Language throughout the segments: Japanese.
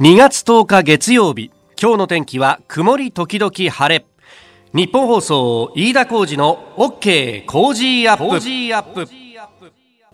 2月10日月曜日今日の天気は曇り時々晴れ。日本放送飯田浩二の OK 工事アップ。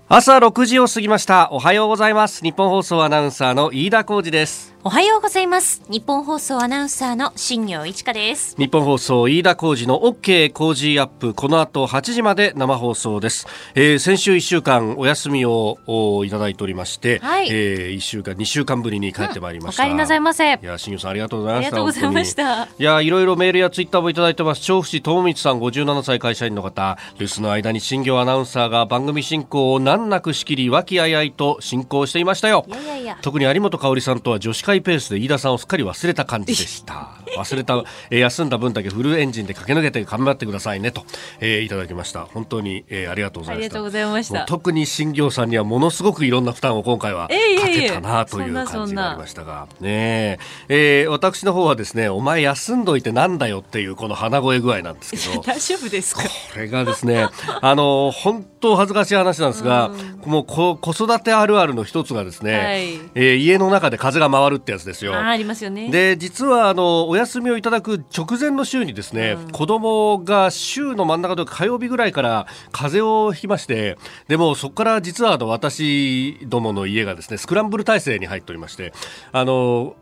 朝6時を過ぎました。おはようございます。日本放送アナウンサーの飯田浩二ですおはようございます。日本放送アナウンサーの新業一華です。日本放送飯田浩二の OK 工事アップ。この後8時まで生放送です、えー先週1週間お休みをおいただいておりまして、はい。え1週間2週間ぶりに帰ってまいりました、お帰りなさいませ。いや新業さんありがとうございましたありがとうございました。いやいろいろメールやツイッターもいただいてます。調布市友光さん57歳会社員の方。留守の間に新業アナウンサーが番組進行を難なく仕切り和気あいあいと進行していましたよ。いやいやいや。特に有本香織さんとは女子会 ペースで飯田さんをすっかり忘れた感じでした。忘れた、えー休んだ分だけフルエンジンで駆け抜けて頑張ってくださいねと、えーいただきました。本当に、えーありがとうございました。ありがとうございました。特に新業さんにはものすごくいろんな負担を今回はかけたなという感じになりましたが。ねえ。えー私の方はですねお前休んどいてなんだよっていうこの鼻声具合なんですけど。大丈夫ですか？これがですね、あの本当恥ずかしい話なんですが、もうこ子育てあるあるの一つがですね、はいえー家の中で風が回るってやつですよ。あありますよね。で実はあのお休みをいただく直前の週にですね、子供が週の真ん中とか火曜日ぐらいから風邪をひきましてでもそこから実はあの私どもの家がですねスクランブル体制に入っておりましてあの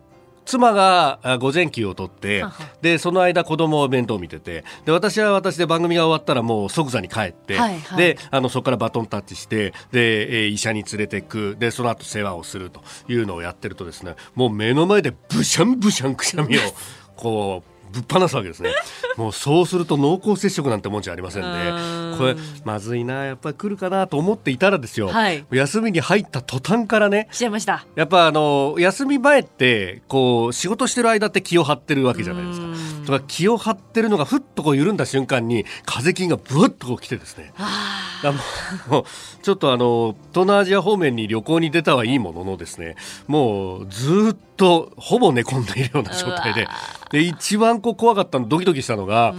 妻があ午前休を取ってでその間子供を面倒見ててで私は私で番組が終わったらもう即座に帰って、はいはい。であのそこからバトンタッチしてで、えー医者に連れてくでその後世話をするというのをやってるとですねもう目の前でブシャンブシャンくしゃみを こうぶっ放すわけですね。もうそうすると濃厚接触なんてもんじゃありませんうーん。でこれまずいなやっぱり来るかなと思っていたらですよ、はい。休みに入った途端からねしちゃいました。やっぱあの休み前ってこう仕事してる間って気を張ってるわけじゃないですか。うん。とか気を張ってるのがふっとこう緩んだ瞬間に風金がブワッとこう来てですね。ああもうちょっとあの東南アジア方面に旅行に出たはいいもののですねもうずーっとほぼ寝込んでいるような状態でで一番こう怖かったのドキドキしたのが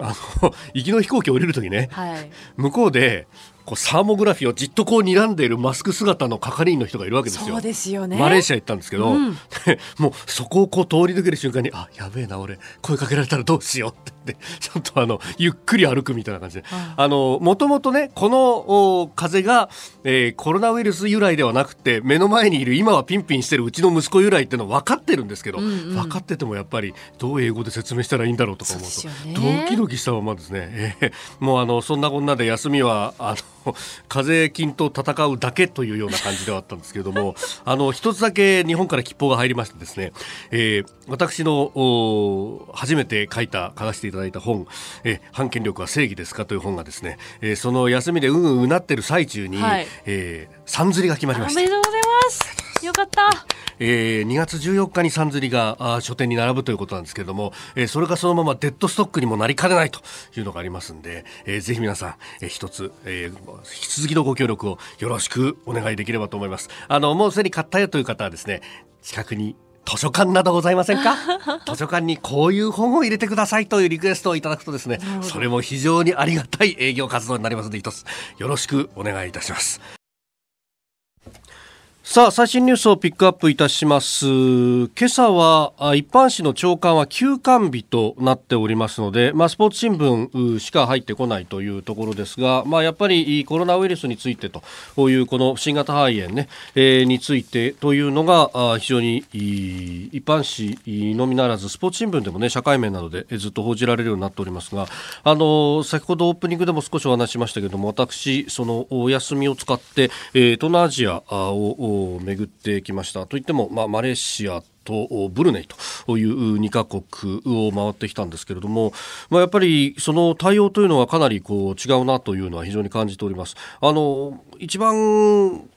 あの行きの飛行機降りる時ねあ。はい。向こうでこうサーモグラフィーをじっとこう睨んでいるマスク姿の係員の人がいるわけですよ。そうですよね。マレーシア行ったんですけど、うん。で もうそこをこう通り抜ける瞬間にあやべえな俺声かけられたらどうしようって言って ちょっとあのゆっくり歩くみたいな感じで。ああのもともとねこのお風邪が、えーコロナウイルス由来ではなくて目の前にいる今はピンピンしてるうちの息子由来っていうのは分かってるんですけど、うんうん。分かっててもやっぱりどう英語で説明したらいいんだろうとか思うとですよね。ドキドキしたままですね、えーもうあのそんなこんなで休みはあの風邪菌と戦うだけというような感じではあったんですけれども あの一つだけ日本から吉報が入りましてですね、えー私のお初めて書いた書かせていただいた本「えー反権力は正義ですか?」という本がですね、えーその休みでうんうんうなってる最中に、はいえーさんずりが決まりおましためでとうございます。よかった。えー2月14日にさんずりがあー書店に並ぶということなんですけれども、えーそれがそのままデッドストックにもなりかねないというのがありますんで、えーぜひ皆さん、えー一つ、えー引き続きのご協力をよろしくお願いできればと思います。あの、もうすでに買ったよという方はですね、近くに図書館などございませんか？図書館にこういう本を入れてくださいというリクエストをいただくとですね、それも非常にありがたい営業活動になりますので、一つよろしくお願いいたします。さあ最新ニュースをピックアップいたします。今朝は一般紙の朝刊は休刊日となっておりますので、まあ、スポーツ新聞しか入ってこないというところですが、まあ、やっぱりコロナウイルスについてというこの新型肺炎、ねえーについてというのが非常に一般紙のみならずスポーツ新聞でも、ね、社会面などでずっと報じられるようになっておりますがあの先ほどオープニングでも少しお話しましたけども私そのお休みを使って、えー東南アジアをを巡ってきましたといっても、まあ、マレーシアとブルネイという2カ国を回ってきたんですけれども、まあ、やっぱりその対応というのはかなりこう違うなというのは非常に感じております。あの一番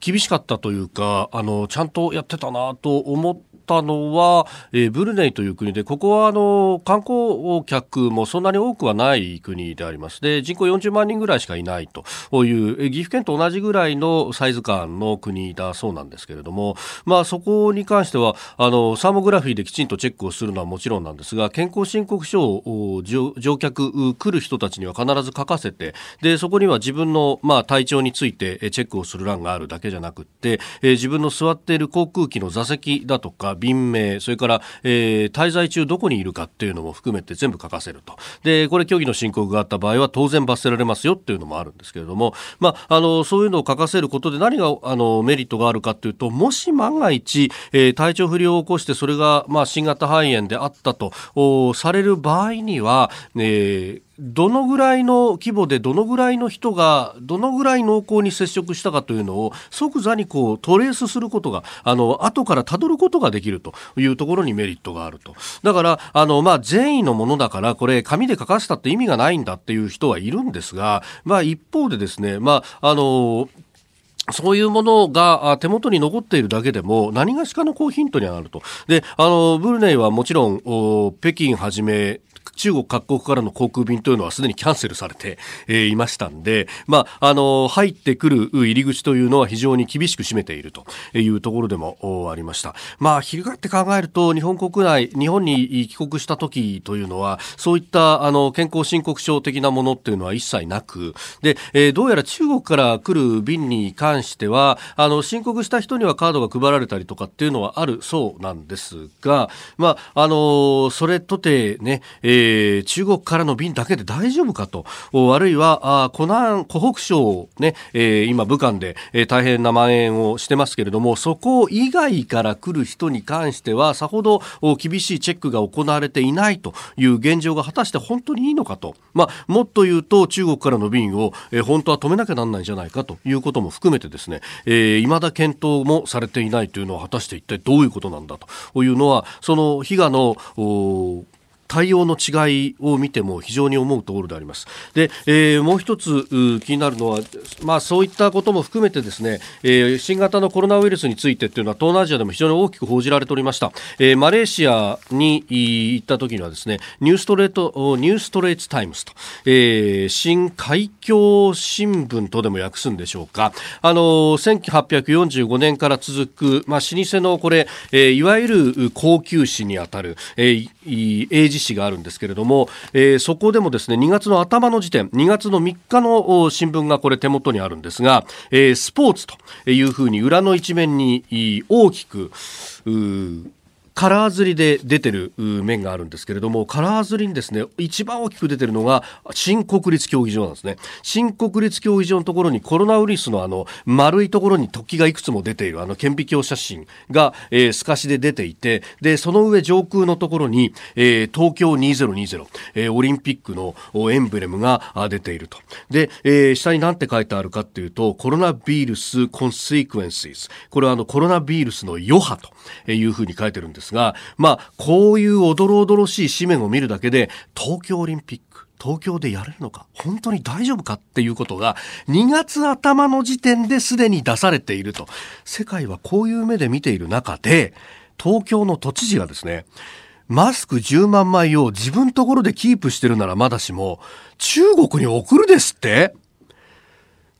厳しかったというかあのちゃんとやってたなと思っったのは、えー、ブルネイという国で、ここはあの観光客もそんなに多くはない国であります。で、人口40万人ぐらいしかいないという、えー、岐阜県と同じぐらいのサイズ感の国だそうなんですけれども、まあそこに関しては、あの、サーモグラフィーできちんとチェックをするのはもちろんなんですが、健康申告書を乗客、来る人たちには必ず書かせて、で、そこには自分の、まあ、体調についてチェックをする欄があるだけじゃなくて、えー、自分の座っている航空機の座席だとか、便名、それから、えー、滞在中どこにいるかっていうのも含めて全部書かせると。で、これ虚偽の申告があった場合は当然罰せられますよっていうのもあるんですけれども、まあ、あの、そういうのを書かせることで何が、あの、メリットがあるかというと、もし万が一、えー、体調不良を起こしてそれが、まあ、新型肺炎であったと、される場合には、えー、どのぐらいの規模でどのぐらいの人がどのぐらい濃厚に接触したかというのを即座にこうトレースすることがあの後からたどることができるというところにメリットがあるとだからあの、まあ、善意のものだからこれ紙で書かせたって意味がないんだっていう人はいるんですが、まあ、一方でですね、まああのそういうものが手元に残っているだけでも何がしかのこうヒントにはなると。で、あの、ブルネイはもちろん、北京はじめ、中国各国からの航空便というのはすでにキャンセルされて、えー、いましたんで、まあ、あの、入ってくる入り口というのは非常に厳しく締めているというところでもありました。まあ、翻って考えると、日本国内、日本に帰国した時というのは、そういったあの健康申告書的なものっていうのは一切なく、で、えー、どうやら中国から来る便に関しては、あの、申告した人にはカードが配られたりとかっていうのはあるそうなんですが、まあ、あの、それとてね、えーえー、中国からの便だけで大丈夫かと、あるいは、あ湖南、湖北省ね、えー、今武漢で、えー、大変な蔓延をしてますけれども、そこ以外から来る人に関しては、さほど厳しいチェックが行われていないという現状が果たして本当にいいのかと。まあ、もっと言うと中国からの便を、えー、本当は止めなきゃなんないんじゃないかということも含めてですね、えー、未だ検討もされていないというのは果たして一体どういうことなんだというのは、その悲願の、対応の違いを見ても非常に思うところであります。で、えー、もう一つ気になるのは、まあ、そういったことも含めてですね、えー、新型のコロナウイルスについてっていうのは東南アジアでも非常に大きく報じられておりました。えー、マレーシアに行った時にはですね、ニューストレート、ニューストレートタイムズと、えー、新海峡新聞とでも訳すんでしょうか。あの、1845年から続く、まあ、老舗のこれ、えー、いわゆる高級紙にあたる、えー、英字紙があるんですけれども、えー、そこでもですね2月の頭の時点2月の3日の新聞がこれ手元にあるんですが、えー、スポーツというふうに裏の一面に大きくカラー釣りで出てる面があるんですけれども、カラー釣りにですね、一番大きく出てるのが、新国立競技場なんですね。新国立競技場のところにコロナウイルスのあの、丸いところに突起がいくつも出ているあの顕微鏡写真が、えー、透かしで出ていて、で、その上上空のところに、えー、東京2020、えー、オリンピックのエンブレムが出ていると。で、えー、下に何て書いてあるかっていうと、コロナウイルスコンセクエンシス。これはあの、コロナウイルスの余波というふうに書いてるんですですが、まあ、こういうおどろおどろしい紙面を見るだけで、東京オリンピック、東京でやれるのか本当に大丈夫かっていうことが2月頭の時点ですでに出されていると。世界はこういう目で見ている中で、東京の都知事がですね、マスク10万枚を自分ところでキープしてるならまだしも、中国に送るですって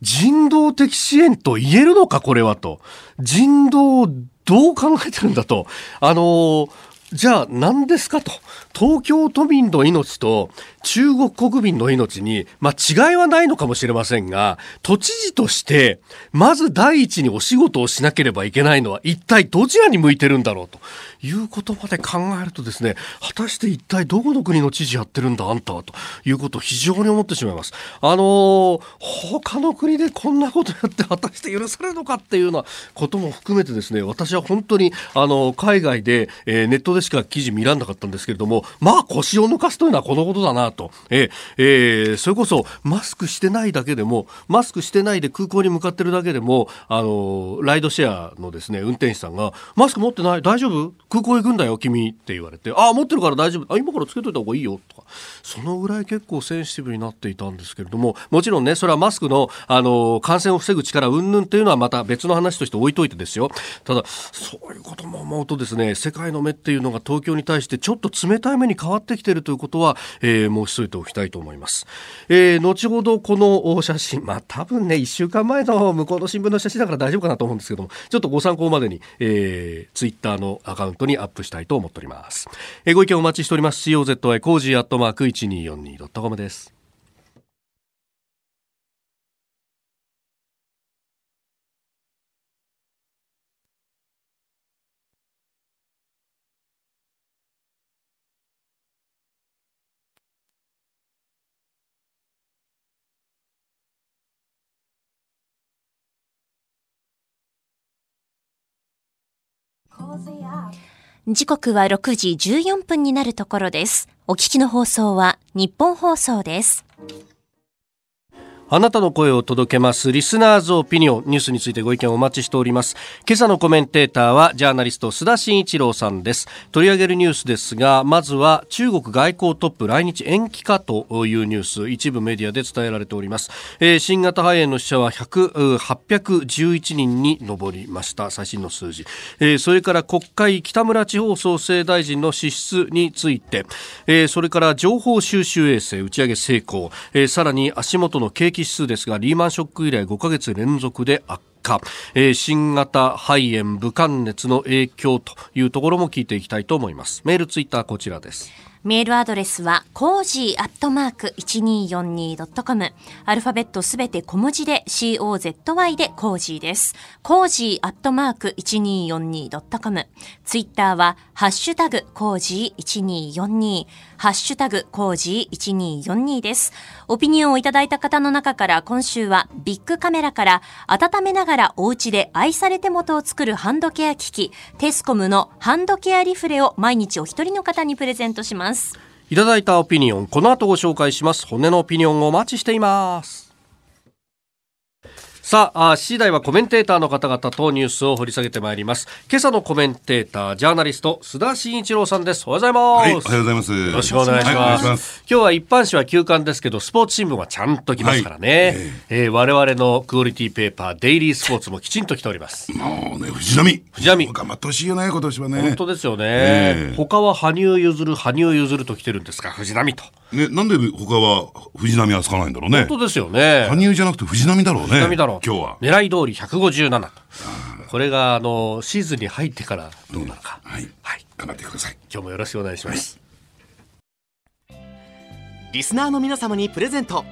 人道的支援と言えるのかこれはと。人道どう考えてるんだと。あの、じゃあ何ですかと。東京都民の命と中国国民の命に、まあ、違いはないのかもしれませんが、都知事として、まず第一にお仕事をしなければいけないのは一体どちらに向いてるんだろうということまで考えるとですね、果たして一体どこの国の知事やってるんだあんたはということを非常に思ってしまいます。あの、他の国でこんなことやって果たして許されるのかっていうようなことも含めてですね、私は本当にあの海外で、えー、ネットでしか記事見らんなかったんですけれども、まあ腰を抜かすというのはこのことだなと。ええー、それこそマスクしてないだけでも、マスクしてないで空港に向かってるだけでも、あの、ライドシェアのですね、運転手さんが、マスク持ってない大丈夫？空港行くんだよ、君って言われて、ああ、持ってるから大丈夫。あ、今からつけといた方がいいよ、とか。そのぐらい結構センシティブになっていたんですけれども、もちろんね、それはマスクの、あの、感染を防ぐ力、云々っていうのはまた別の話として置いといてですよ。ただ、そういうことも思うとですね、世界の目っていうのが東京に対してちょっと冷たい目に変わってきてるということは、えー、申し添えておきたいと思います。えー、後ほどこの写真、まあ多分ね、1週間前の向こうの新聞の写真だから大丈夫かなと思うんですけども、ちょっとご参考までに、えー、ツイッターのアカウントにアップしたいと思っております。えー、ご意見お待ちしております。COZY コージーアットマーク 1242.com です。時刻は6時14分になるところです。お聞きの放送は日本放送です。あなたの声を届けますリスナーズオピニオンニュースについてご意見をお待ちしております。今朝のコメンテーターはジャーナリスト須田慎一郎さんです。取り上げるニュースですがまずは中国外交トップ来日延期かというニュース一部メディアで伝えられております、えー、新型肺炎の死者は100 811人に上りました。最新の数字、えー、それから国会、北村地方創生大臣の資質について、えー、それから情報収集衛星打ち上げ成功、えー、さらに足元の景気指数ですがリーマンショック以来5ヶ月連続で悪化、えー、新型肺炎武漢熱の影響というところも聞いていきたいと思います。メールツイッターこちらです。メールアドレスは、 cozy アットマーク 1242.com。アルファベットすべて小文字で COZY でコージーです。cozy アットマーク 1242.com。ツイッターは、ハッシュタグ cozy1242。ハッシュタグ cozy1242です。オピニオンをいただいた方の中から今週はビックカメラから温めながらお家で愛されて元を作るハンドケア機器テスコムのハンドケアリフレを毎日お一人の方にプレゼントします。いただいたオピニオン、この後ご紹介します。骨のオピニオンをお待ちしています。さあ、次第はコメンテーターの方々とニュースを掘り下げてまいります。今朝のコメンテーター、ジャーナリスト、須田慎一郎さんです。おはようございます。はい、おはようございます。よろしくお願いします。はい、ます今日は一般紙は休刊ですけど、スポーツ新聞はちゃんと来ますからね。はい、えー、我々のクオリティペーパー、デイリースポーツもきちんと来ております。もうね、藤波。藤波。頑張ってほしいよね、今年はね。本当ですよね。えー、他は羽生結弦、羽生結弦と来てるんですが、藤波と。ね、なんで他は藤波はつかないんだろうね。本当ですよね。羽生じゃなくて藤波だろうね。藤波だろう。今日は。狙い通り157と。これが、あの、シーズンに入ってからどうなのか。はい。はい。頑張ってください。今日もよろしくお願いします。リスナーの皆様にプレゼント。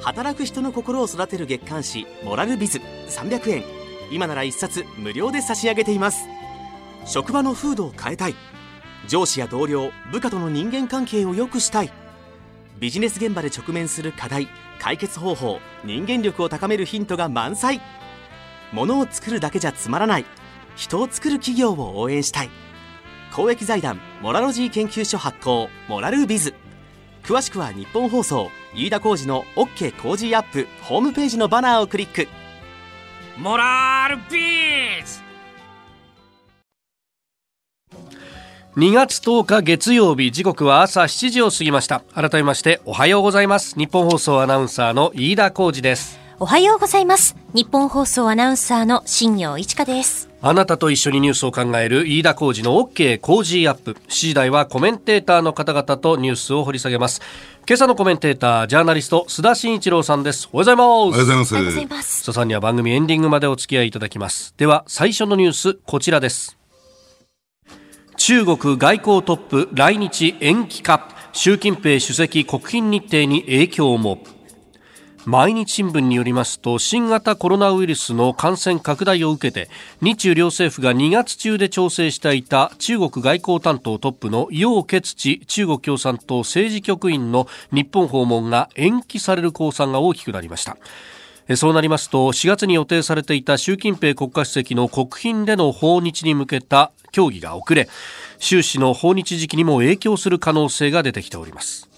働く人の心を育てる月刊誌、モラルビズ300円。今なら一冊無料で差し上げています。職場の風土を変えたい。上司や同僚、部下との人間関係を良くしたい。ビジネス現場で直面する課題解決方法人間力を高めるヒントが満載。ものを作るだけじゃつまらない。人を作る企業を応援したい。公益財団モラロジー研究所発行モラルビズ。詳しくは日本放送飯田浩司の OK 工事アップホームページのバナーをクリック。モラルビズ！2月10日月曜日時刻は朝7時を過ぎました。改めましておはようございます。日本放送アナウンサーの飯田浩二です。おはようございます。日本放送アナウンサーの新業一華です。あなたと一緒にニュースを考える飯田浩二の OK 工事アップ。7時台はコメンテーターの方々とニュースを掘り下げます。今朝のコメンテータージャーナリスト須田慎一郎さんです。おはようございます。おはようございます。須田さんには番組エンディングまでお付き合いいただきます。では最初のニュースこちらです中国外交トップ来日延期か。習近平主席国賓日程に影響も。毎日新聞によりますと新型コロナウイルスの感染拡大を受けて日中両政府が2月中で調整していた中国外交担当トップの楊潔チ中国共産党政治局員の日本訪問が延期される公算が大きくなりました。そうなりますと4月に予定されていた習近平国家主席の国賓での訪日に向けた協議が遅れ習氏の訪日時期にも影響する可能性が出てきております。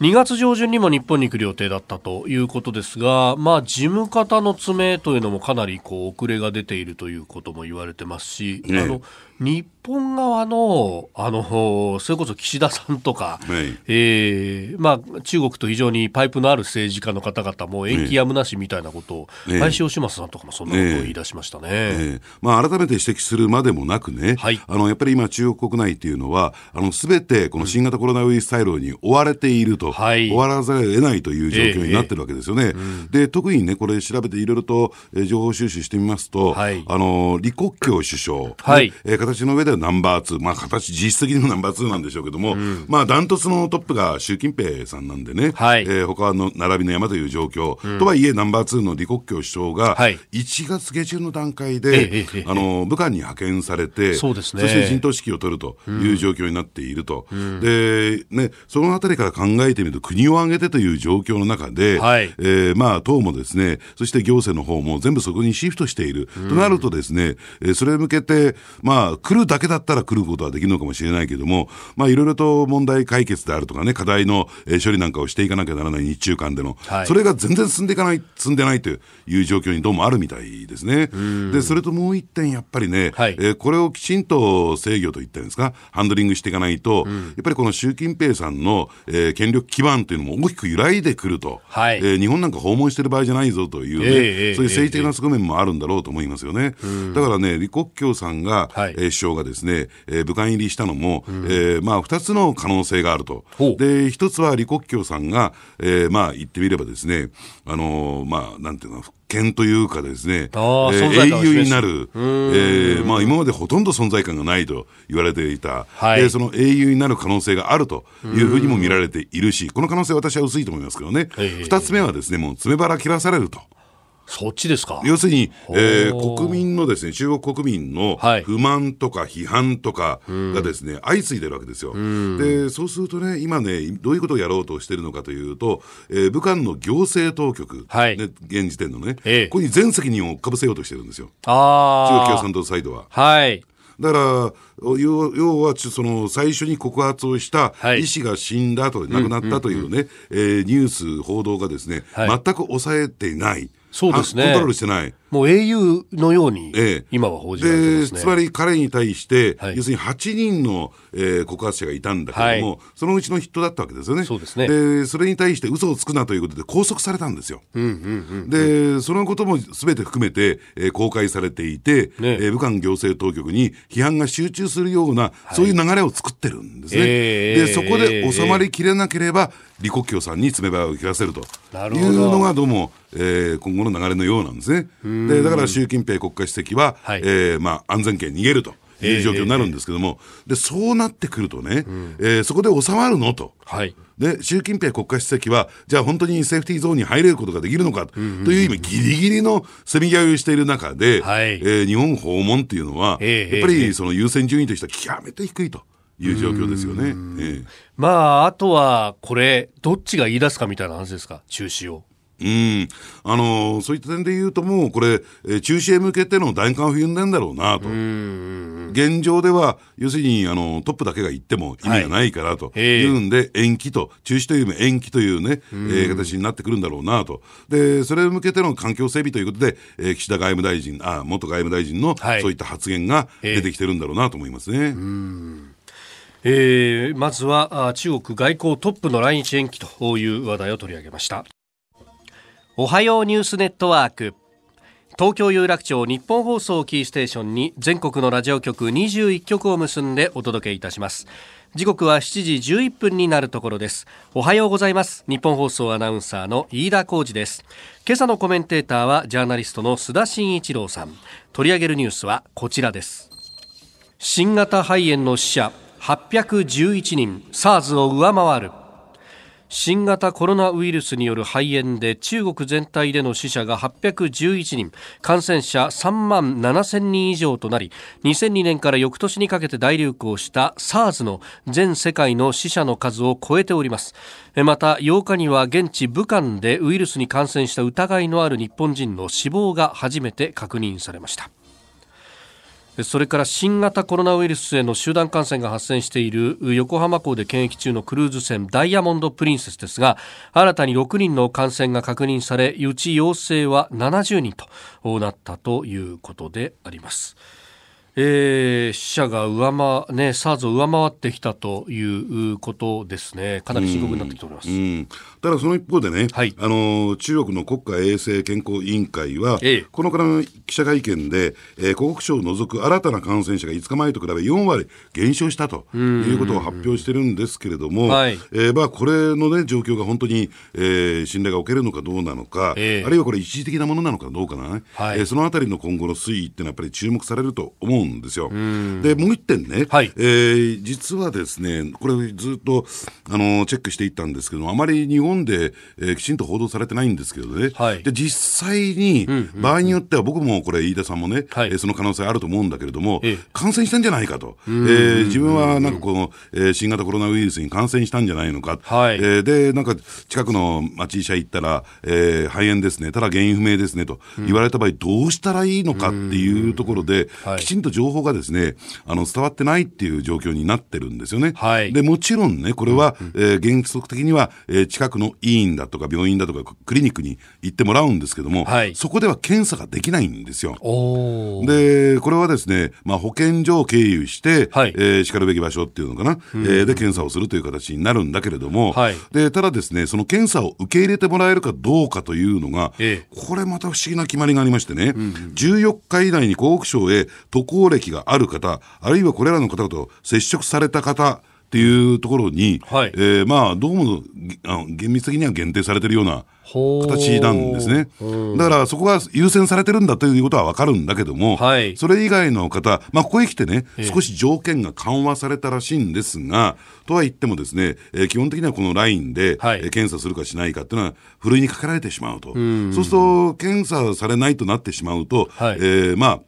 2月上旬にも日本に来る予定だったということですが、まあ、事務方の詰めというのもかなりこう遅れが出ているということも言われてますし、ね、あの日本側の、あの、それこそ岸田さんとか、はい、えー、まあ、中国と非常にパイプのある政治家の方々も延期やむなしみたいなことを、ね、林芳正さんとかもそんなことを言い出しましたね。ねまあ、改めて指摘するまでもなくね、はい、あの、やっぱり今中国国内っていうのは、あの、すべてこの新型コロナウイルス対応に追われていると、はい、追わらざるを得ないという状況になってるわけですよね。うん、で、特にね、これ調べていろいろと、えー、情報収集してみますと、はい、あの、李克強首相、はい、えー、形の上ではナンバー2、まあ、形、実質的にナンバー2なんでしょうけども、うん、まあ、ダントツのトップが習近平さんなんでね、はい、えー、他の並びの山という状況、うん、とはいえ、ナンバー2の李克強首相が、1月下旬の段階で、あの、武漢に派遣されて、そうですね、そして陣頭指揮を取るという状況になっていると。うん、で、ね、そのあたりから考えてみると、国を挙げてという状況の中で、はい、えー、まあ、党もですね、そして行政の方も全部そこにシフトしている。となるとですね、えー、それに向けて、まあ、来るだけだったら来ることはできるのかもしれないけども、まあ、いろいろと問題解決であるとかね、課題の、え処理なんかをしていかなきゃならない日中間での、はい、それが全然進んでいかない、進んでないという状況にどうもあるみたいですね。で、それともう一点、やっぱりね、はい、えー、これをきちんと制御といったんですか、ハンドリングしていかないと、うん、やっぱりこの習近平さんの、えー、権力基盤というのも大きく揺らいでくると、はい、えー、日本なんか訪問してる場合じゃないぞというね、えー、そういう政治的な側面もあるんだろうと思いますよね。だからね、李克強さんが、はい、えー、首相がですね、えー、武漢入りしたのも、うん、えー、まあ、二つの可能性があると。で、一つは李克強さんが、えー、まあ、言ってみればですね、あのー、まあ、なんていうの、復権というかですね、えー、英雄になる、えー、まあ、今までほとんど存在感がないと言われていた、はい、その英雄になる可能性があるというふうにも見られているし、この可能性は私は薄いと思いますけどね、二つ目はですね、もう詰め腹切らされると。そっちですか？要するに、えー、国民のですね、中国国民の不満とか批判とかがですね、相次いでるわけですよ。で、そうするとね、今ね、どういうことをやろうとしてるのかというと、えー、武漢の行政当局、はい、ね、現時点のね、えー、ここに全責任をかぶせようとしてるんですよ。中国共産党サイドは。はい。だから、要要はその最初に告発をした医師が死んだと、亡くなったというね、えニュース、報道がですね、はい、全く抑えていない。そうですね。コントロールしてない。もう英雄のように、今は報じられてます、ね、つまり彼に対して、はい、要するに8人の、えー、告発者がいたんだけども、はい、そのうちの人だったわけですよね。そうですね。で、それに対して嘘をつくなということで拘束されたんですよ。うんうんうんうん、で、そのこともすべて含めて、えー、公開されていて、ねえー、武漢行政当局に批判が集中するような、はい、そういう流れを作ってるんですね。えー、で、そこで収まりきれなければ、李克強さんに詰め場を切らせるというのがどうも、えー、今後の流れのようなんですね。でだから習近平国家主席は、はい、えー、まあ、安全圏逃げると。いう状況になるんですけども、でそうなってくるとね、うん、えー、そこで収まるのと、はい、で習近平国家主席は、じゃあ本当にセーフティーゾーンに入れることができるのかという意味、ぎりぎりのせめぎ合いをしている中で、はい、えー、日本訪問っていうのは、やっぱりその優先順位としては極めて低いと。いう状況ですよね。ええ、まあ、あとは、これ、どっちが言い出すかみたいな話ですか、中止を。うん。あのー、そういった点で言うともう、これ、えー、中止へ向けての大寒を踏んでんだろうなと。現状では、要するに、あの、トップだけが言っても意味がないからというんで、延期と、中止という延期というね、えー、形になってくるんだろうなと。で、それに向けての環境整備ということで、えー、岸田外務大臣、あ、元外務大臣の、そういった発言が出てきてるんだろうなと思いますね。えー、まずは中国外交トップの来日延期という話題を取り上げましたおはようニュースネットワーク。東京有楽町日本放送キーステーションに全国のラジオ局21局を結んでお届けいたします。時刻は7時11分になるところです。おはようございます。日本放送アナウンサーの飯田浩二です。今朝のコメンテーターはジャーナリストの須田慎一郎さん。取り上げるニュースはこちらです。新型肺炎の死者811人。SARS を上回る。新型コロナウイルスによる肺炎で中国全体での死者が811人。感染者3万7000人以上となり2002年から翌年にかけて大流行した SARS の全世界の死者の数を超えております。また8日には現地武漢でウイルスに感染した疑いのある日本人の死亡が初めて確認されました。それから新型コロナウイルスへの集団感染が発生している横浜港で検疫中のクルーズ船ダイヤモンド・プリンセスですが新たに6人の感染が確認されうち陽性は70人となったということであります。えー、死者が上回、ね、SARS を上回ってきたということですね、かなり深刻になってきております、うん、ただその一方でね、はい、あの中国の国家衛生健康委員会は、ええ、このからの記者会見で、えー、湖北省を除く新たな感染者が5日前と比べ4割減少したということを発表してるんですけれども、はい、えー、まあ、これの、ね、状況が本当に、えー、信頼がおけるのかどうなのか、え、あるいはこれ、一時的なものなのかどうかな、ねはい、えー、そのあたりの今後の推移っていうのは、やっぱり注目されると思うんですよ。で、もう一点ね、はい、えー、実はですね、これずっと、あの、チェックしていったんですけどあまり日本で、えー、きちんと報道されてないんですけどね、はい、で、実際に、場合によっては僕もこれ、飯田さんもね、はい、えー、その可能性あると思うんだけれども、感染したんじゃないかと、えー、自分はなんかこの、えー、新型コロナウイルスに感染したんじゃないのか、はい、えー、で、なんか近くの町医者行ったら、えー、肺炎ですね、ただ原因不明ですねと言われた場合、どうしたらいいのかっていうところで、きちんと情報がですね、あの伝わってないっていう状況になってるんですよね。はい、でもちろんね、これは、うんうん、えー、原則的には、えー、近くの医院だとか病院だとかクリニックに行ってもらうんですけども、はい、そこでは検査ができないんですよ。で、これはですね、まあ、保健所を経由して、はい、えー、しかるべき場所っていうのかな、うん、えー、で検査をするという形になるんだけれども、はい、でただですね、その検査を受け入れてもらえるかどうかというのが、ええ、これまた不思議な決まりがありましてね、うんうん、14日以内に湖北省へ渡航歴がある方、あるいはこれらの方と接触された方っていうところに、はい、えー、まあ、どうもあ厳密的には限定されてるような形なんですね。だからそこが優先されてるんだということは分かるんだけども、はい、それ以外の方、まあ、ここへ来てね、少し条件が緩和されたらしいんですが、とは言ってもですね、えー、基本的にはこのラインで、はい、え、検査するかしないかっていうのは、ふるいにかけられてしまうと。うそうすると、検査されないとなってしまうと、はい、えー、まあ、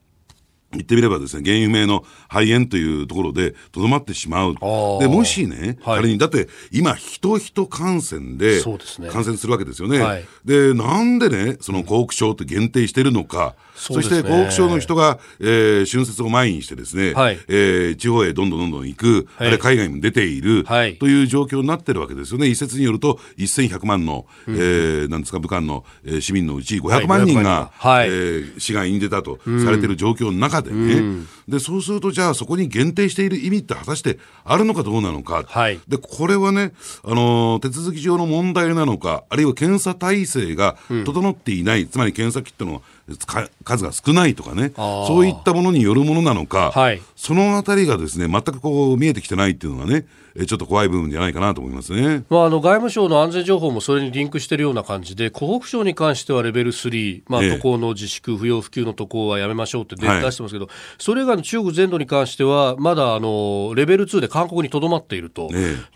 言ってみればですね、原因不明の肺炎というところでとどまってしまう。で、もしね、はい、仮に、だって今、人人感染で感染するわけですよね。はい、で、なんでね、その湖北省って限定してるのか、そ、ね,、して湖北省の人が、えー、春節を前にしてですね、はい、えー、地方へどんどんどんどん行く、はい、あれ海外にも出ている、はい、という状況になってるわけですよね。一説によると、1100万の、うん、えー、なんですか、武漢の、えー、市民のうち500万人が、はい、えー、市外に出たとされてる状況の中でね、うん、で、そうすると、じゃあそこに限定している意味って果たしてあるのかどうなのか。はい、で、これはね、あのー、手続き上の問題なのか、あるいは検査体制が整っていない、うん、つまり検査キットの数が少ないとかね、そういったものによるものなのか、はい、そのあたりがですね、全くこう見えてきてないっていうのがね、えちょっと怖い部分じゃないかなと思いますね、まあ、あの外務省の安全情報もそれにリンクしているような感じで、湖北省に関してはレベル3、まあ、渡航の自粛、不要不急の渡航はやめましょうって出してますけど、はい、それ以外の中国全土に関しては、まだあのレベル2で韓国にとどまっていると、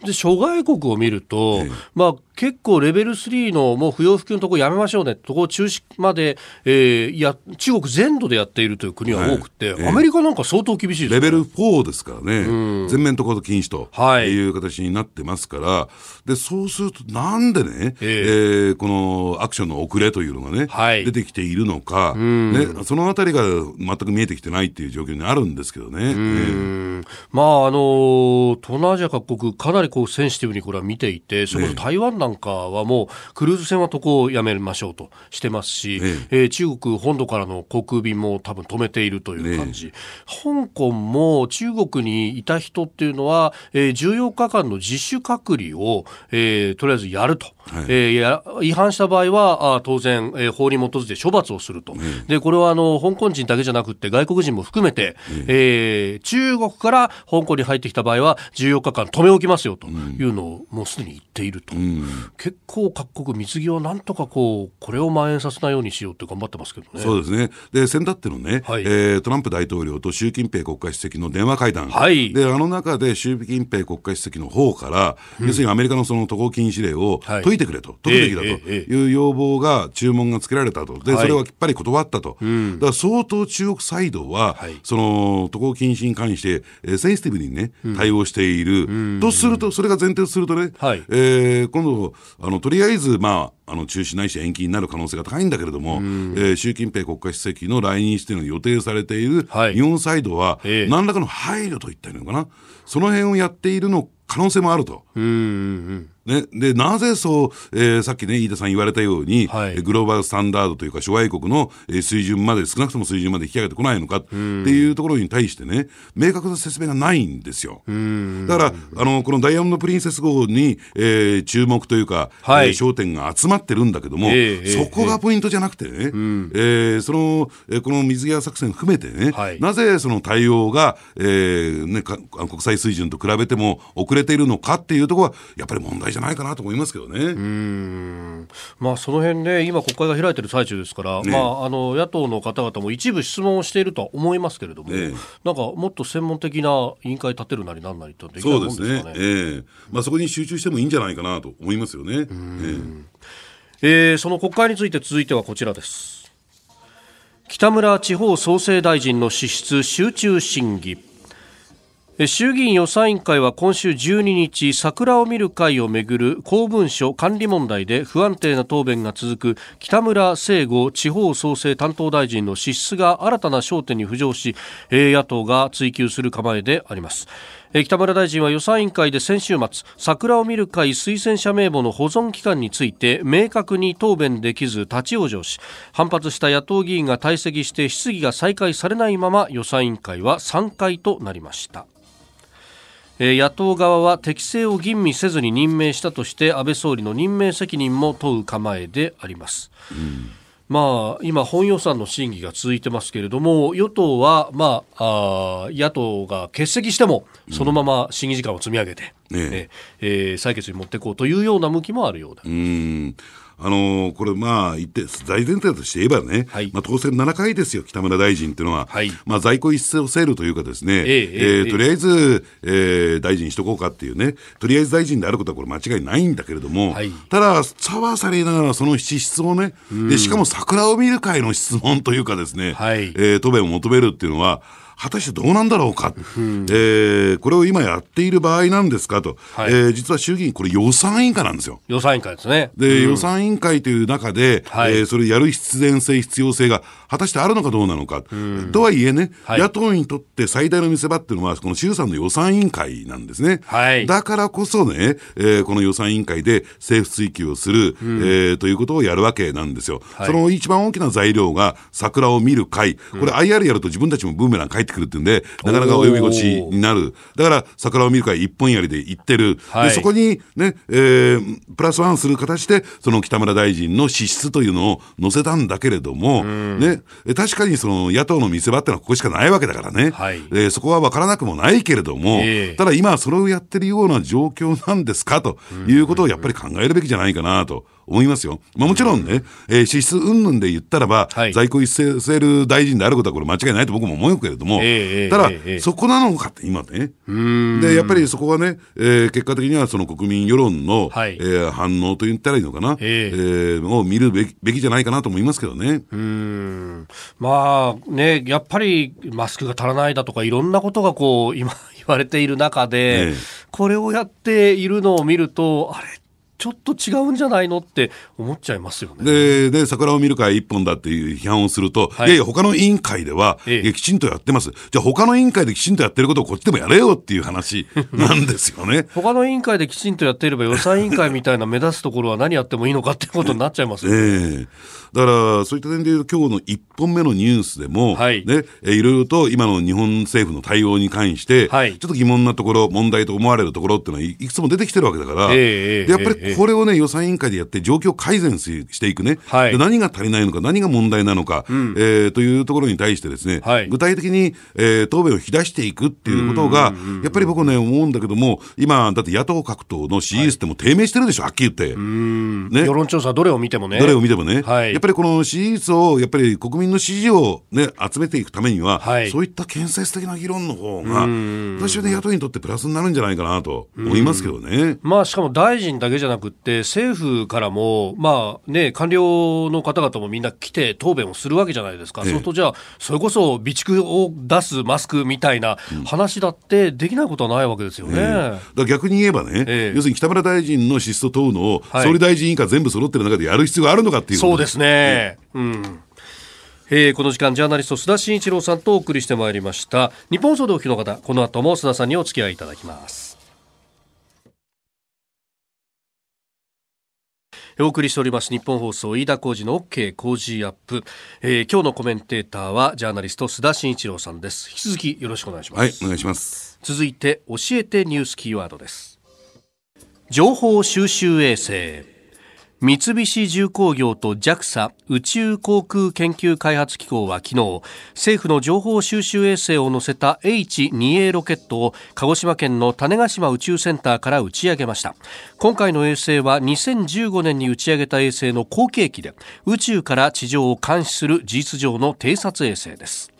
で諸外国を見ると、まあ、結構レベル3のもう不要不急のところやめましょうね、とこ中止まで、えー、や中国全土でやっているという国は多くて、はいえ。ー、アメリカなんか相当厳しいです、ね、レベル4ですからね、うん、全面渡航禁止とい。う形になってますから、でそうすると、なんでね、えー、えー、このアクションの遅れというのがね、はい、出てきているのか、ね、そのあたりが全く見えてきてないっていう状況にあるんですけどね。えー、まあ、あの東南アジア各国、かなりこうセンシティブにこれは見ていて、それこそ台湾なんかはもう、クルーズ船は渡航をやめましょうとしてますし、ええ。ー、中国本土からの航空便も多分止めているという感じ、香港も中国にいた人っていうのは、えー、14日間の自主隔離を、えー、とりあえずやると。はい、えー、違反した場合はあ当然、えー、法に基づいて処罰をすると、でこれはあの香港人だけじゃなくて外国人も含めて、えー、中国から香港に入ってきた場合は14日間止め置きますよというのをもうすでに言っていると、うん、結構各国水際なんとかこうこれを蔓延させないようにしようって頑張ってますけどね。そうですね。で先だってのね、はい、えー、トランプ大統領と習近平国家主席の電話会談、はい、であの中で習近平国家主席の方から、うん、要するにアメリカのその渡航禁止令を解いてくれと、解くべきだという要望が注文がつけられたと。でそれはきっぱり断ったと、だから相当中国サイドは、はい、その渡航禁止に関して、えー、センシティブにね、対応している、とすると、それが前提とするとね、はい、えー、今度あの、とりあえず、まあ、あの中止ないし延期になる可能性が高いんだけれども、えー、習近平国家主席の来日というのが予定されている日本サイドは、何らかの配慮といったらいいのかな、その辺をやっているの可能性もあると。うんね、でなぜそう、えー、さっきね、飯田さん言われたように、はい、グローバルスタンダードというか、諸外国の、えー、水準まで、少なくとも水準まで引き上げてこないのかっていうところに対してね、明確な説明がないんですよ。だから、あの、このダイヤモンド・プリンセス号に、えー、注目というか、はい、えー、焦点が集まってるんだけども、えー、そこがポイントじゃなくてね、えー、えー、その、えー、この水際作戦含めてね、はい、なぜその対応が、えーね、国際水準と比べても遅れているのかっていうところは、やっぱり問題じゃないかなと思いますけどね。うんまあ、その辺ね、今、国会が開いてる最中ですから、ね、まあ、あの野党の方々も一部質問をしているとは思いますけれども、ね、なんかもっと専門的な委員会立てるなりなんなりとできないもんですかね。そうですね、えーまあ、そこに集中してもいいんじゃないかなと思いますよね。えー、えー、その国会について続いてはこちらです。北村地方創生大臣の資質集中審議衆議院予算委員会は今週12日桜を見る会をめぐる公文書管理問題で不安定な答弁が続く北村聖吾地方創生担当大臣の資質が新たな焦点に浮上し野党が追及する構えであります。北村大臣は予算委員会で先週末桜を見る会推薦者名簿の保存期間について明確に答弁できず立ち往生し反発した野党議員が退席して質疑が再開されないまま予算委員会は3回となりました。野党側は適正を吟味せずに任命したとして安倍総理の任命責任も問う構えであります。うんまあ、今、本予算の審議が続いてますけれども、与党は、まあ、あ野党が欠席しても、そのまま審議時間を積み上げて、うん、ねえー、採決に持っていこうというような向きもあるようで。うんあのー、これ、まあ、言って、大前提として言えばね、はい、まあ、当選7回ですよ、北村大臣っていうのは、はい、まあ、在庫一掃セールというかですね、えー、えー、とりあえず、えー、大臣しとこうかっていうね、とりあえず大臣であることはこれ間違いないんだけれども、はい、ただ、さわされながらその資質をね、で、しかも桜を見る会の質問というかですね、はい、えー、答弁を求めるっていうのは、果たしてどうなんだろうか、うん、えー、これを今やっている場合なんですかと、はい、えー、実は衆議院、これ予算委員会なんですよ。予算委員会ですね。で、うん、予算委員会という中で、はい、えー、それやる必然性、必要性が果たしてあるのかどうなのか。うん、とはいえね、はい、野党にとって最大の見せ場っていうのは、この衆参の予算委員会なんですね。はい、だからこそね、えー、この予算委員会で政府追及をする、うん、えー、ということをやるわけなんですよ。はい、その一番大きな材料が桜を見る会。これ IR やると自分たちもブーメラン返ってくるっていうんで、なかなか及び腰になる。だから桜を見る会一本やりで行ってる。はい、でそこにね、えー、プラスワンする形で、その北村大臣の資質というのを載せたんだけれども、ね、確かにその野党の見せ場ってのはここしかないわけだからね。はい、えー、そこは分からなくもないけれども、えー、ただ今それをやってるような状況なんですかということをやっぱり考えるべきじゃないかなと。思いますよ。まあ、もちろんね、えー、支出云々で言ったらば、はい、在庫一斉セール大臣であることはこれ間違いないと僕も思うけれども、えー、ただ、えー、そこなのかって今ね。で、やっぱりそこはね、えー、結果的にはその国民世論の、はい、えー、反応と言ったらいいのかな、えー、えー、を見るべきべきじゃないかなと思いますけどね。うん。まあね、やっぱりマスクが足らないだとかいろんなことがこう今 言われている中で、これをやっているのを見ると、あれちょっと違うんじゃないのって思っちゃいますよね。で、で桜を見る会一本だっていう批判をすると、はい、いやいや、他の委員会では、ええ、きちんとやってます。じゃあ、他の委員会できちんとやってることをこっちでもやれよっていう話 なんですよね。他の委員会できちんとやっていれば、予算委員会みたいな目立つところは何やってもいいのかっていうことになっちゃいますよね。ええだから、そういった点でいうと、今日の1本目のニュースでも、はい、ね、いろいろと今の日本政府の対応に関して、はい、ちょっと疑問なところ、問題と思われるところっていうのは、いくつも出てきてるわけだから、えー、でやっぱりえ、これをね、予算委員会でやって状況改善していくね、はい、何が足りないのか、何が問題なのか、うん、えー、というところに対してですね、はい、具体的に、えー、答弁を引き出していくっていうことが、やっぱり僕ね、思うんだけども、今、だって野党各党の支持率っても低迷してるでしょ、はっきり言って。ね、世論調査どれを見てもね。どれを見てもね。はい、やっぱりこの支持率を、やっぱり国民の支持をね、集めていくためには、はい、そういった建設的な議論の方が、私はね、野党にとってプラスになるんじゃないかなと思いますけどね。まあ、しかも大臣だけじゃなくて、政府からも、まあね、官僚の方々もみんな来て答弁をするわけじゃないですか。ええ、そうすると、じゃあ、それこそ備蓄を出すマスクみたいな話だってできないことはないわけですよね。ええ、逆に言えばね、要するに北村大臣の資質と問うのを、総理大臣以下全部揃ってる中でやる必要があるのかっていうそうですね。うん。えー、この時間ジャーナリスト須田慎一郎さんとお送りしてまいりました。日本総動機の方この後も須田さんにお付き合いいただきますお送りしております日本放送飯田浩司の OK 工事アップ、えー、今日のコメンテーターはジャーナリスト須田慎一郎さんです。引き続きよろしくお願いします。はいお願いします。続いて教えてニュースキーワードです。情報収集衛星三菱重工業と JAXA 宇宙航空研究開発機構は昨日政府の情報収集衛星を載せた H2A ロケットを鹿児島県の種子島宇宙センターから打ち上げました。今回の衛星は2015年に打ち上げた衛星の後継機で宇宙から地上を監視する事実上の偵察衛星です。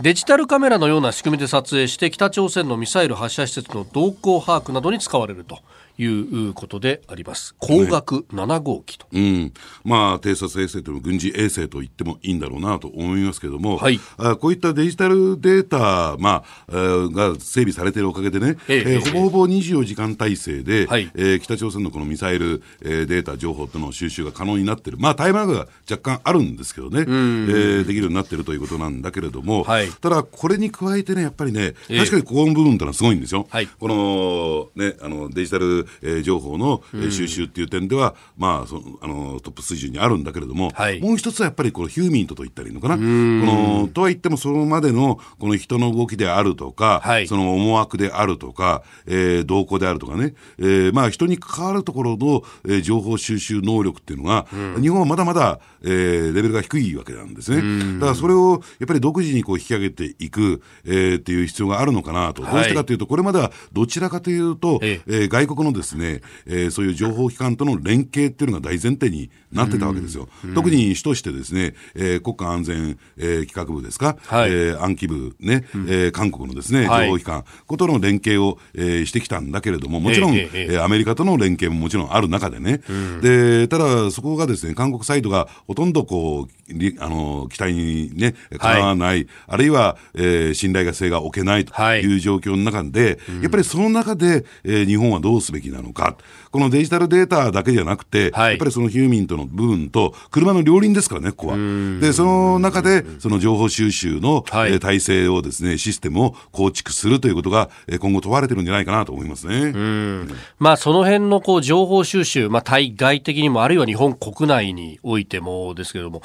デジタルカメラのような仕組みで撮影して北朝鮮のミサイル発射施設の動向把握などに使われると。いうことであります。光学7号機と。うん。まあ、偵察衛星というの軍事衛星と言ってもいいんだろうなと思いますけれども、はい、あこういったデジタルデータ、まあ、えー、が整備されているおかげでね、えー、えー、ほぼほぼ24時間体制で、はい、えー、北朝鮮のこのミサイル、えー、データ、情報というのを収集が可能になっている。まあ、タイムラグが若干あるんですけどね、えー、できるようになっているということなんだけれども、はい、ただ、これに加えてね、やっぱりね、確かにここの部分というのはすごいんですよ。はい、この、ね、あの、デジタルえー、情報の、えー、収集っていう点では、まあそのあのトップ水準にあるんだけれども、はい、もう一つはやっぱりこのヒューミントと言ったらいいのかな、このとはいってもそのまでのこの人の動きであるとか、はい、その思惑であるとか、えー、動向であるとかね、えー、まあ人に関わるところの、えー、情報収集能力っていうのが、日本はまだまだ、えー、レベルが低いわけなんですね。だからそれをやっぱり独自にこう引き上げていく、えー、っていう必要があるのかなと。どうしてかというと、これまではどちらかというと、え。えー、外国のですね、えー、そういう情報機関との連携っていうのが大前提になってたわけですよ。特に主としてですね、えー、国家安全、えー、企画部ですか、はい、えー、暗記部ね、うん、えー、韓国のですね、情報機関、はい、ことの連携を、えー、してきたんだけれども、もちろん、えー、えー、アメリカとの連携ももちろんある中でね、うん、で、ただそこがですね、韓国サイドがほとんどこう、あの、期待にね、かなわない、はい、あるいは、えー、信頼性が置けないとい。う状況の中で、やっぱりその中で、えー、日本はどうすべきなのか。このデジタルデータだけじゃなくて、はい、やっぱりそのヒューミントの部分と、車の両輪ですからね、ここは。で、その中で、その情報収集の、はい、えー、体制をですね、システムを構築するということが、えー、今後問われてるんじゃないかなと思いますね。うん、まあ、その辺のこう情報収集、まあ、対外的にも、あるいは日本国内においてもですけれども、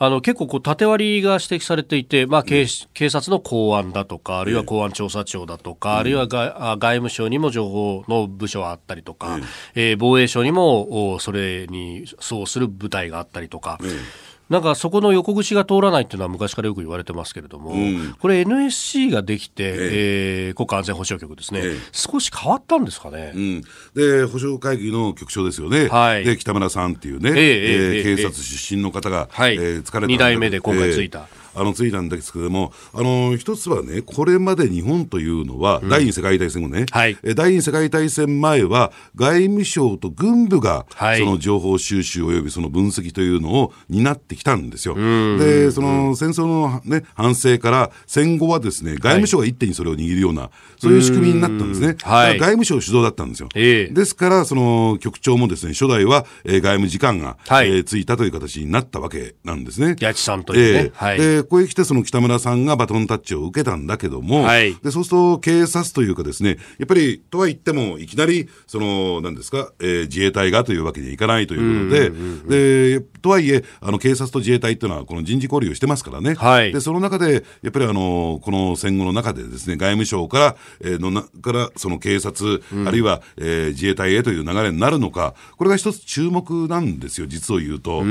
あの結構こう縦割りが指摘されていて、まあ警、警察の公安だとか、あるいは公安調査庁だとか、あるいは外外務省にも情報の部署があったりとか、えー、防衛省にもそれにそうする部隊があったりとか。なんかそこの横串が通らないっていうのは昔からよく言われてますけれども、うん、これ NSC ができて、ええー、国家安全保障局ですね、え少し変わったんですかね？うん、で、保障会議の局長ですよね。はい。で、北村さんっていうね、えー、えー、警察出身の方が、はい、えー、疲れた。2代目で今回ついた。あのついたんですけども、あの一つはね、これまで日本というのは、うん、第二次世界大戦後ね、はい、第二次世界大戦前は、外務省と軍部が、その情報収集およびその分析というのを担ってきたんですよ。で、その戦争の、ね、反省から戦後はですね、外務省が一手にそれを握るような、そういう仕組みになったんですね。はい、外務省主導だったんですよ。えー、ですから、その局長もですね、初代は、えー、外務次官が、はい、えー、ついたという形になったわけなんですね。八千さんというね。えー、はい。ここへ来てその北村さんがバトンタッチを受けたんだけども、はい、でそうすると警察というかですね、やっぱりとは言っても、いきなり、その、なんですか、えー、自衛隊がというわけにはいかないということで、で、とはいえ、あの、警察と自衛隊っていうのは、この人事交流をしてますからね。はい、で、その中で、やっぱりあの、この戦後の中でですね、外務省から、えー、のな、から、その警察、うん、あるいは、えー、自衛隊へという流れになるのか、これが一つ注目なんですよ、実を言うと。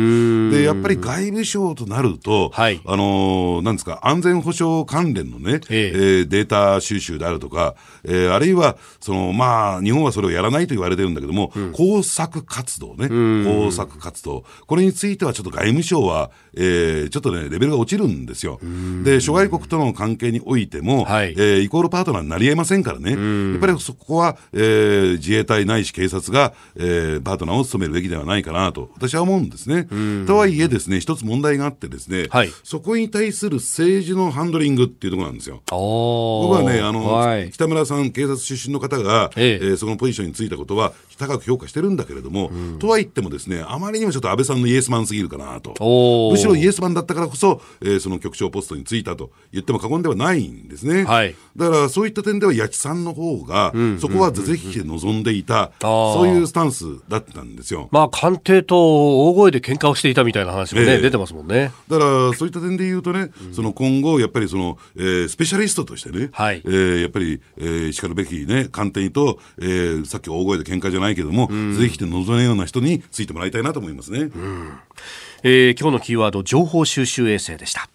で、やっぱり外務省となると、はい、あの、なんですか、安全保障関連のね、ええー、データ収集であるとか、えー、あるいは、その、まあ、日本はそれをやらないと言われてるんだけども、うん、工作活動ね、工作活動。これについてはちょっと外務省は、えー、ちょっとね、レベルが落ちるんですよ。で、諸外国との関係においても、はい、えー、イコールパートナーになり得ませんからね。やっぱりそこは、えー、自衛隊ないし警察が、えー、パートナーを務めるべきではないかなと、私は思うんですね。とはいえですね、一つ問題があってですね、はい、そこに対する政治のハンドリングっていうところなんですよ。僕はね、あの、はい、北村さん、警察出身の方が、ええ。えー、そのポジションについたことは、高く評価してるんだけれども、うん、とは言ってもですね、あまりにもちょっと安倍さんのイエスマンすぎるかなと。むしろイエスマンだったからこそ、えー、その局長ポストに就いたと言っても過言ではないんですね。はい、だからそういった点では八千さんの方が、うん、そこは是々非で望んでいた、そういうスタンスだったんですよ。まあ官邸と大声で喧嘩をしていたみたいな話もね、えー、出てますもんね。だからそういった点で言うとね、うん、その今後やっぱりその、えー、スペシャリストとしてね、はい、えー、やっぱり、えー、しかるべきね、官邸と、えー、さっき大声で喧嘩じゃないけども、うんぜひて望めるような人についてもらいたいなと思いますね。うん、えー、今日のキーワード情報収集衛星でした。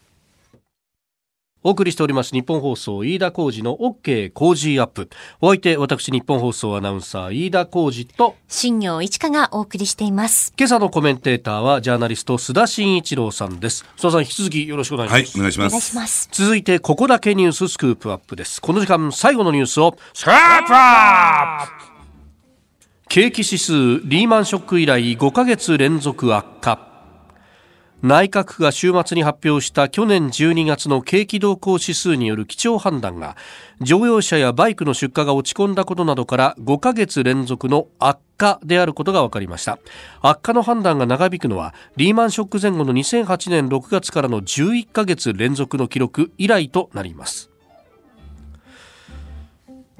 お送りしております日本放送飯田浩二の OK 工事アップ。お相手、私日本放送アナウンサー飯田浩二と新業一華がお送りしています。今朝のコメンテーターはジャーナリスト須田慎一郎さんです。須田さん引き続きよろしくお願いします。はい、お願いします。ます続いてここだけニューススクープアップです。この時間最後のニュースをスクープアップ景気指数リーマンショック以来5ヶ月連続悪化。内閣府が週末に発表した去年12月の景気動向指数による基調判断が乗用車やバイクの出荷が落ち込んだことなどから5ヶ月連続の悪化であることが分かりました。悪化の判断が長引くのはリーマンショック前後の2008年6月からの11ヶ月連続の記録以来となります。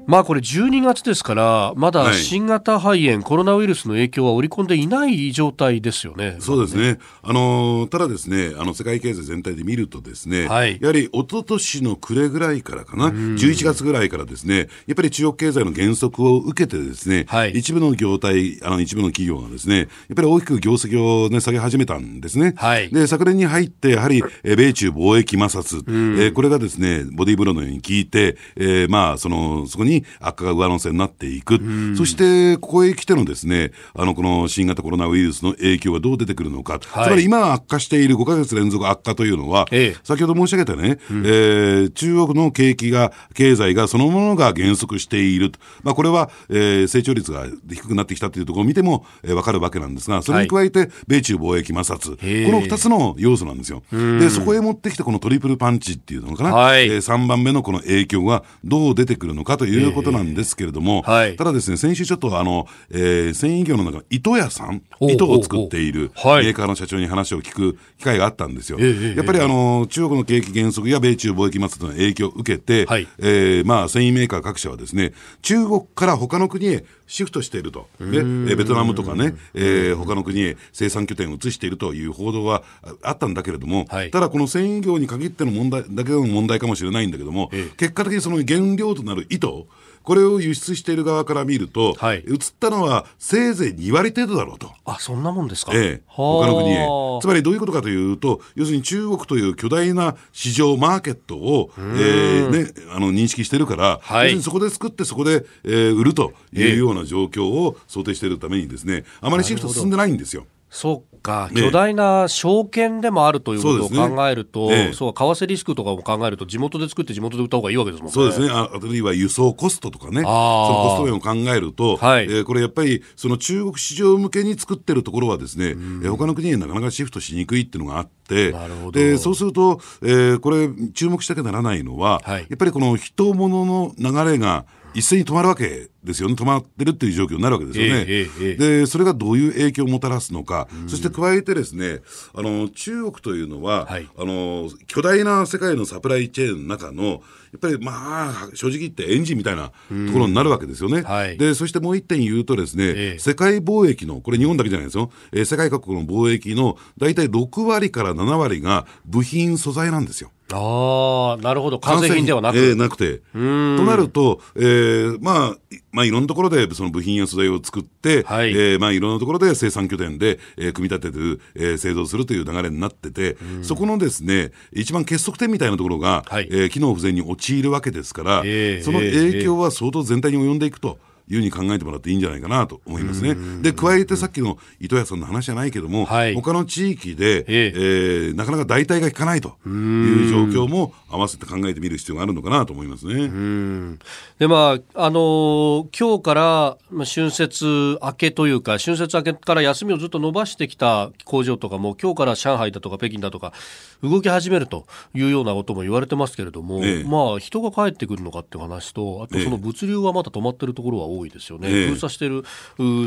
まあこれ12月ですから、まだ新型肺炎、はい、コロナウイルスの影響は織り込んでいない状態ですよね。そうですね。あのただですね、あの世界経済全体で見るとですね、はい、やはり一昨年の暮れぐらいからかな、11月ぐらいからですね、やっぱり中国経済の減速を受けてですね、はい、一部の業態、あの一部の企業がですね、やっぱり大きく業績を、ね、下げ始めたんですね。はい、で、昨年に入って、やはり、え米中貿易摩擦、えー、これがですね、ボディーブローのように効いて、えー、まあ、その、そこにに悪化が上乗せになっていく、そしてここへ来てのですねあのこの新型コロナウイルスの影響がどう出てくるのか、はい、つまり今悪化している5か月連続悪化というのは、ええ、先ほど申し上げたね、うん、えー、中国の景気が、経済がそのものが減速している、まあ、これは、えー、成長率が低くなってきたというところを見ても、えー、分かるわけなんですが、それに加えて、米中貿易摩擦、はい、この2つの要素なんですよ。で、そこへ持ってきたこのトリプルパンチっていうのかな、はい、えー、3番目のこの影響がどう出てくるのかということなんですけれども、はい、ただですね、先週ちょっとあの、えー、繊維業の中の糸屋さん、糸を作っているメーカーの社長に話を聞く機会があったんですよ。やっぱりあの、中国の景気減速や米中貿易摩擦の影響を受けて、はい、えー、まあ、繊維メーカー各社はですね、中国から他の国へシフトしていると。ね、ベトナムとかね、えー、他の国へ生産拠点を移しているという報道はあったんだけれども、はい、ただこの繊維業に限っての問題だけの問題かもしれないんだけども、結果的にその原料となる糸、これを輸出している側から見ると、はい、移ったのはせいぜい2割程度だろうと。あそんなもんですか、ええ、他の国へ。つまりどういうことかというと、要するに中国という巨大な市場、マーケットを、えーね、あの認識してるから、はい、要するにそこで作ってそこで、えー、売るというような状況を想定しているためにですね、あまりシフト進んでないんですよ。そうか、巨大な証券でもあるということを考えると、そう、ねええ、そう為替リスクとかも考えると、地元で作って地元で売った方がいいわけですもんね。そうですね。あるいは輸送コストとかね、そのコスト面を考えると、はい、えー、これやっぱり、その中国市場向けに作ってるところはですね、うん、えー、他の国になかなかシフトしにくいっていうのがあって、でそうすると、えー、これ、注目しなきゃならないのは、はい、やっぱりこの人物の流れが一斉に止まるわけですよね、止まってるっていう状況になるわけですよね。えー、で、それがどういう影響をもたらすのか、そして加えてですね、あの、中国というのは、はい、あの、巨大な世界のサプライチェーンの中の、やっぱりまあ、正直言ってエンジンみたいなところになるわけですよね。はい、で、そしてもう一点言うとですね、えー、世界貿易の、これ日本だけじゃないですよ、えー、世界各国の貿易の大体6割から7割が部品素材なんですよ。ああ、なるほど。完成品ではなく。えー、なくて。となると、えー、まあ、まあ、いろんなところでその部品や素材を作って、はい、えー、まあ、いろんなところで生産拠点で、えー、組み立てて、えー、製造するという流れになってて、そこのですね、一番結束点みたいなところが、はい、えー、機能不全に陥るわけですから、えー、その影響は相当全体に及んでいくと。いうふうに考えてもらっていいんじゃないかなと思いますね。で、加えてさっきの糸谷さんの話じゃないけども、はい、他の地域で、ええ。ー、なかなか代替が効かないという状況も合わせて考えてみる必要があるのかなと思いますね。で、まあ、あのー、今日から、まあ、春節明けというか、春節明けから休みをずっと伸ばしてきた工場とかも、今日から上海だとか北京だとか、動き始めるというようなことも言われてますけれども、ええ、まあ、人が帰ってくるのかっていう話と、あとその物流はまだ止まってるところは多いですよね、ええ、封鎖している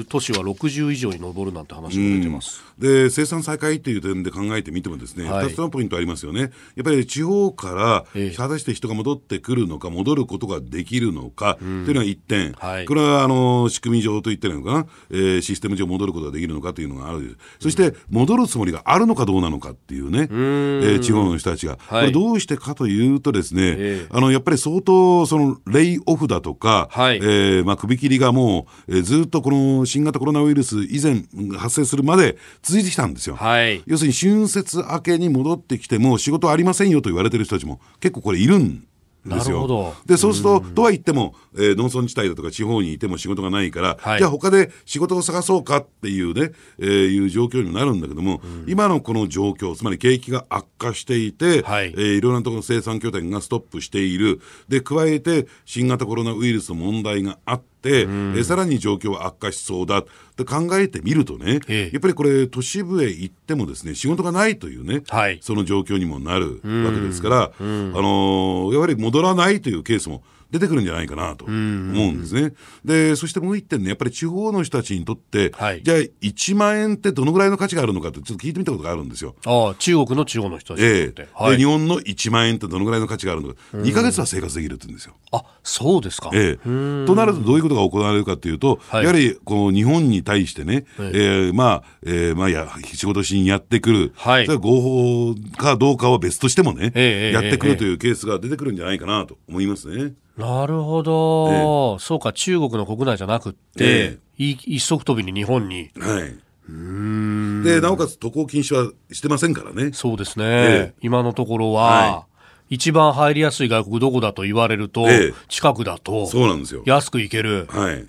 都市は60以上に上るなんて話も出てます、で生産再開という点で考えてみても、ですね、はい、2つのポイントありますよね、やっぱり地方から果たして人が戻ってくるのか、戻ることができるのか、というのが1点、はい、これはあの仕組み上と言ってるのかな、えー、システム上戻ることができるのかというのがある、そして戻るつもりがあるのかどうなのかっていうね、えー、地方の人たちが、はい、これどうしてかというとですね、えー、あのやっぱり相当そのレイオフだとか、はい、えー、まあ、首切りがもう、えー、ずっとこの新型コロナウイルス以前発生するまで続いてきたんですよ。はい、要するに春節明けに戻ってきても仕事ありませんよと言われてる人たちも結構これいるんですよ。で、そうすると、とは言っても、えー、農村地帯だとか地方にいても仕事がないから、はい、じゃあ他で仕事を探そうかっていうね、えー、いう状況になるんだけども、うん、今のこの状況、つまり景気が悪化していて、はい、えー、いろんなところの生産拠点がストップしている。で、加えて新型コロナウイルスの問題があって、うん、えさらに状況は悪化しそうだって考えてみるとね、ええ、やっぱりこれ、都市部へ行ってもですね仕事がないというね、はい、その状況にもなるわけですから、うん、あのー、やはり戻らないというケースも出てくるんじゃないかなと思うんですね。で、そしてもう一点ね、やっぱり地方の人たちにとって、はい、じゃあ1万円ってどのぐらいの価値があるのかってちょっと聞いてみたことがあるんですよ。ああ、中国の地方の人たちええ。はい、で、日本の1万円ってどのぐらいの価値があるのか、2か月は生活できるって言うんですよ。あ、そうですか。ええ。となるとどういうことが行われるかっていうと、はい、やはりこう日本に対してね、はい、えー、まあ、えー、まあや、仕事しにやってくる、はい、合法かどうかは別としてもね、ええ、やってくるというケースが出てくるんじゃないかなと思いますね。なるほど、ええ、そうか、中国の国内じゃなくて、ええ、一足飛びに日本に。はい。で、なおかつ渡航禁止はしてませんからね。そうですね。え、今のところは、はい、一番入りやすい外国どこだと言われると、近くだと、そうなんですよ。安く行ける。はい。い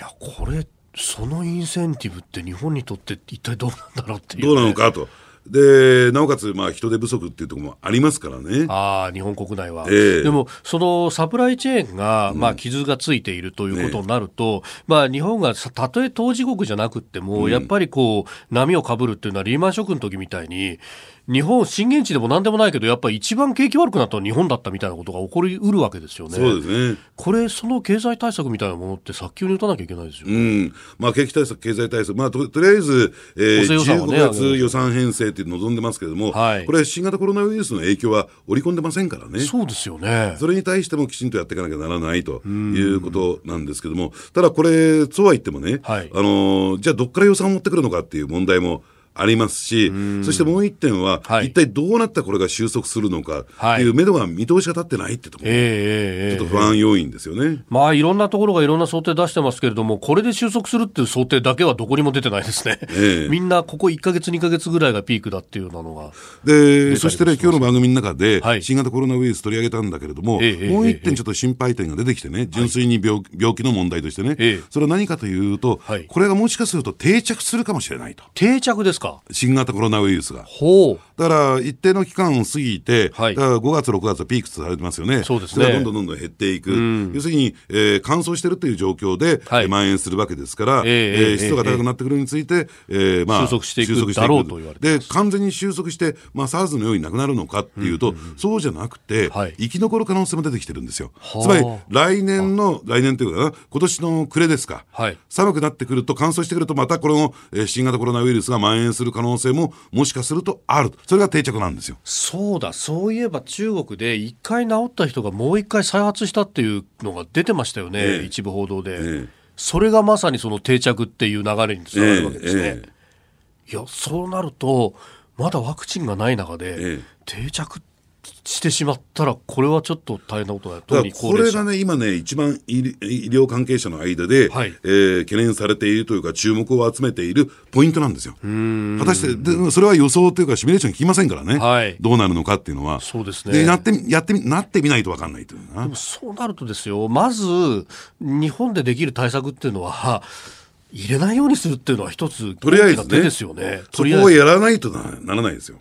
や、これ、そのインセンティブって日本にとって一体どうなんだろうっていう、ね、どうなのかと。で、なおかつ、まあ、人手不足っていうところもありますからね。ああ、日本国内は。えー、でも、そのサプライチェーンが、まあ、傷がついているということになると、ね、まあ、日本がたとえ当事国じゃなくても、うん、やっぱりこう、波をかぶるっていうのはリーマンショックの時みたいに、日本、震源地でもなんでもないけど、やっぱり一番景気悪くなったのは日本だったみたいなことが起こりうるわけですよね。そうですね。これ、その経済対策みたいなものって早急に打たなきゃいけないですよ、ね。うん。まあ、景気対策、経済対策、まあ、ととりあえず、えー、15月予算編成って望んでますけれども、はい、これ、新型コロナウイルスの影響は織り込んでませんからね。そうですよね。それに対してもきちんとやっていかなきゃならないということなんですけども、ただこれ、そうは言ってもね、はい、あのー、じゃあどっから予算を持ってくるのかっていう問題も、ありますし、そしてもう一点は、はい、一体どうなったこれが収束するのかっていう目処が見通しが立ってないってところ、えー、ちょっと不安要因ですよね、まあいろんなところがいろんな想定出してますけれども、これで収束するっていう想定だけはどこにも出てないですね、えー、みんなここ1か月、2か月ぐらいがピークだっていうなのが。で、そしてね、今日の番組の中で、新型コロナウイルス取り上げたんだけれども、えー、もう一点ちょっと心配点が出てきてね、純粋に病,、病気の問題としてね、それは何かというと、はい、これがもしかすると定着するかもしれないと。定着ですかか？新型コロナウイルスが。ほう。だから一定の期間を過ぎて、はいだから5月、6月はピークとされてますよね。そうですねれがどんどんどんどん減っていく。ん要するに、えー乾燥してるという状況で、はいえー蔓延するわけですから、えええええー湿度が高くなってくるについて、えーまあ、収束していくだろうと言われてで、完全に収束して、まあ、SARS のようになくなるのかっていうと、そうじゃなくて、はい生き残る可能性も出てきてるんですよ。はあつまり、来年の、来年というかな、今年の暮れですか。はい寒くなってくると、乾燥してくると、またこの、えー新型コロナウイルスが蔓延する可能性も、もしかするとある。それが定着なんですよ。そうだ、そういえば中国で一回治った人がもう一回再発したっていうのが出てましたよね、ええ。一部報道で、ええ。それがまさにその定着っていう流れにつながるわけですね。ええいや、そうなると、まだワクチンがない中で、ええ。定着してしまったら、これはちょっと大変なことだよ、だ。これがね、今ね、一番医医療関係者の間で、はいえー懸念されているというか、注目を集めているポイントなんですよ。果たして、でそれは予想というか、シミュレーション聞きませんからね、はいどうなるのかっていうのは、そうですねでやってみやってみなってみないと分かんないというなでもそうなるとですよ、まず日本でできる対策っていうのは、入れないようにするっていうのは一つ、とりあえずねね。そこを。やらないとなならないですよ。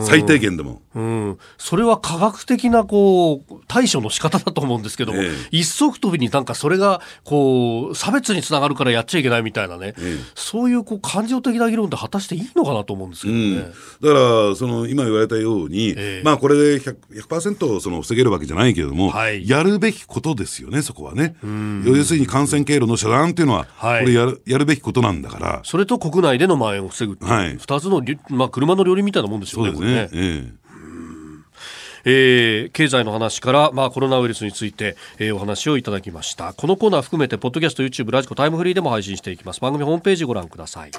最低限でも。うん、それは科学的なこう対処の仕方だと思うんですけども、ええ。一足飛びになんかそれがこう差別につながるからやっちゃいけないみたいなね、ええ。そういうこう感情的な議論って果たしていいのかなと思うんですけどうん、ね。だから、その今言われたように、ええ。まあこれで 100%, 100%その防げるわけじゃないけれども、はい。やるべきことですよね、そこはね。要するに感染経路の遮断っていうのは、はい。これやるやるべきことなんだから、それと国内での蔓延を防ぐはい。二つのり、まあ、車の両輪みたいなもんですよね、そうですね。ねえええー経済の話から、まあ、コロナウイルスについて、えーお話をいただきました。このコーナー含めて、ポッドキャスト、YouTube、ラジコ、タイムフリーでも配信していきます。番組ホームページご覧ください。